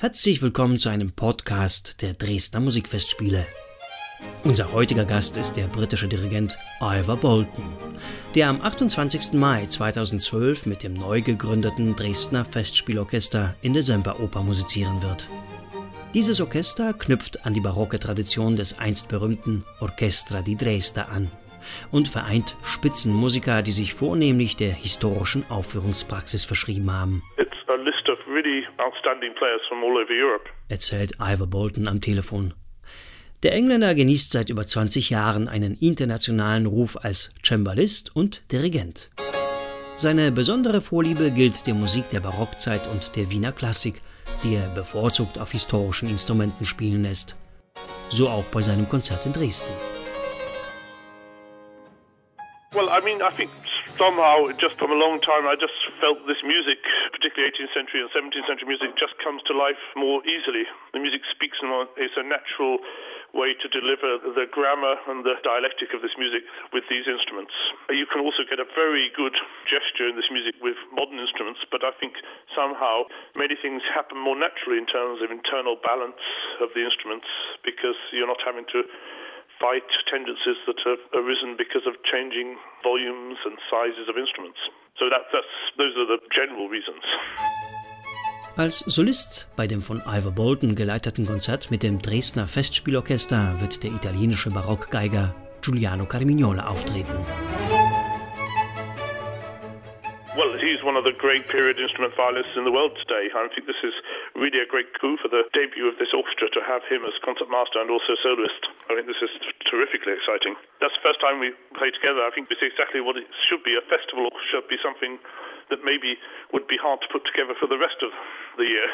Herzlich willkommen zu einem Podcast der Dresdner Musikfestspiele. Unser heutiger Gast ist der britische Dirigent Ivor Bolton, der am 28. Mai 2012 mit dem neu gegründeten Dresdner Festspielorchester in der Semperoper musizieren wird. Dieses Orchester knüpft an die barocke Tradition des einst berühmten Orchestra di Dresda an und vereint Spitzenmusiker, die sich vornehmlich der historischen Aufführungspraxis verschrieben haben. Really erzählt Ivor Bolton am Telefon. Der Engländer genießt seit über 20 Jahren einen internationalen Ruf als Cembalist und Dirigent. Seine besondere Vorliebe gilt der Musik der Barockzeit und der Wiener Klassik, die er bevorzugt auf historischen Instrumenten spielen lässt. So auch bei seinem Konzert in Dresden. Well, I mean, I think somehow, just from a long time, I just felt this music, particularly 18th century and 17th century music, just comes to life more easily. The music speaks more, it's a natural way to deliver the grammar and the dialectic of this music with these instruments. You can also get a very good gesture in this music with modern instruments, but I think somehow many things happen more naturally in terms of internal balance of the instruments because you're not having to fight tendencies that have arisen because of changing volumes and sizes of instruments. So that, that's, those are the general reasons. Als Solist bei dem von Ivor Bolton geleiteten Konzert mit dem Dresdner Festspielorchester wird der italienische Barockgeiger Giuliano Carmignola auftreten. Well, he's one of the great period instrument violinists in the world today. I think this is really a great coup for the debut of this orchestra to have him as concertmaster and also soloist. I think this is terrifically exciting. That's the first time we play together. I think it's exactly what it should be. A festival should be something that maybe would be hard to put together for the rest of the year.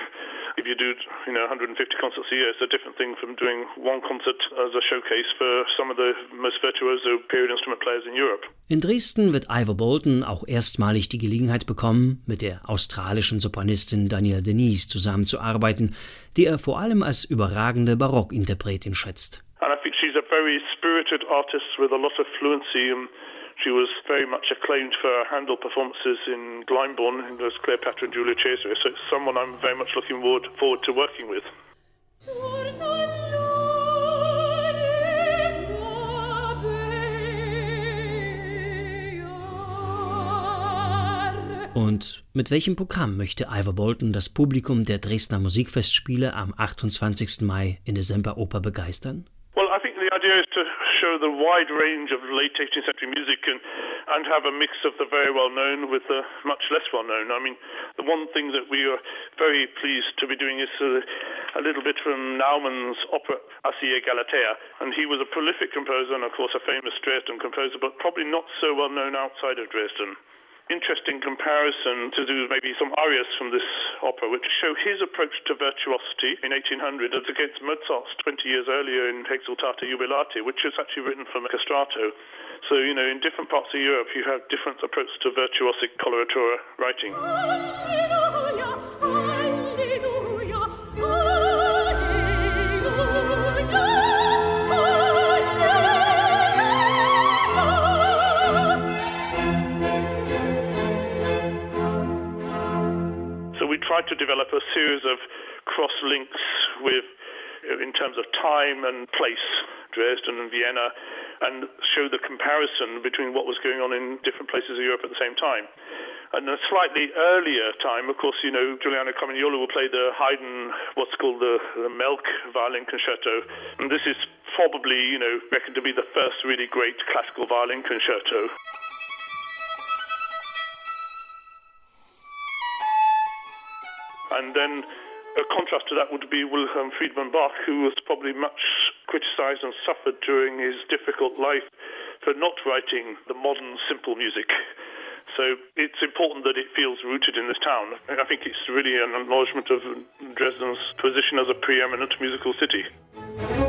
If you do, you know, 150 concerts a year, it's a different thing from doing one concert as a showcase for some of the most virtuoso period instrument players in Europe. In Dresden wird Ivor Bolton auch erstmalig die Gelegenheit bekommen, mit der australischen Sopranistin Danielle Denise zusammenzuarbeiten, die er vor allem als überragende Barockinterpretin schätzt. And I think she's a very spirited artist with a lot of fluency She was very much acclaimed for her Handel performances in Glyndebourne as Cleopatra and Julia Caesar. So it's someone I'm very much looking forward to working with. Und mit welchem Programm möchte Ivor Bolton das Publikum der Dresdner Musikfestspiele am 28. Mai in der Semperoper begeistern? Well, I think the idea is to show the wide range of late 18th century music and, and have a mix of the very well known with the much less well known. I mean, the one thing that we are very pleased to be doing is uh, a little bit from Naumann's opera Asie Galatea. And he was a prolific composer and, of course, a famous Dresden composer, but probably not so well known outside of Dresden interesting comparison to do maybe some arias from this opera, which show his approach to virtuosity in 1800 as against Mozart's 20 years earlier in Exultate Jubilate, which is actually written for castrato. So, you know, in different parts of Europe, you have different approaches to virtuosic coloratura writing. Tried to develop a series of cross links with, uh, in terms of time and place, Dresden and Vienna, and show the comparison between what was going on in different places of Europe at the same time. And a slightly earlier time, of course, you know, Giuliano Carmignola will play the Haydn, what's called the, the Melk violin concerto. And this is probably, you know, reckoned to be the first really great classical violin concerto. And then a contrast to that would be Wilhelm Friedman Bach, who was probably much criticized and suffered during his difficult life for not writing the modern simple music. So it's important that it feels rooted in this town. I think it's really an acknowledgement of Dresden's position as a preeminent musical city.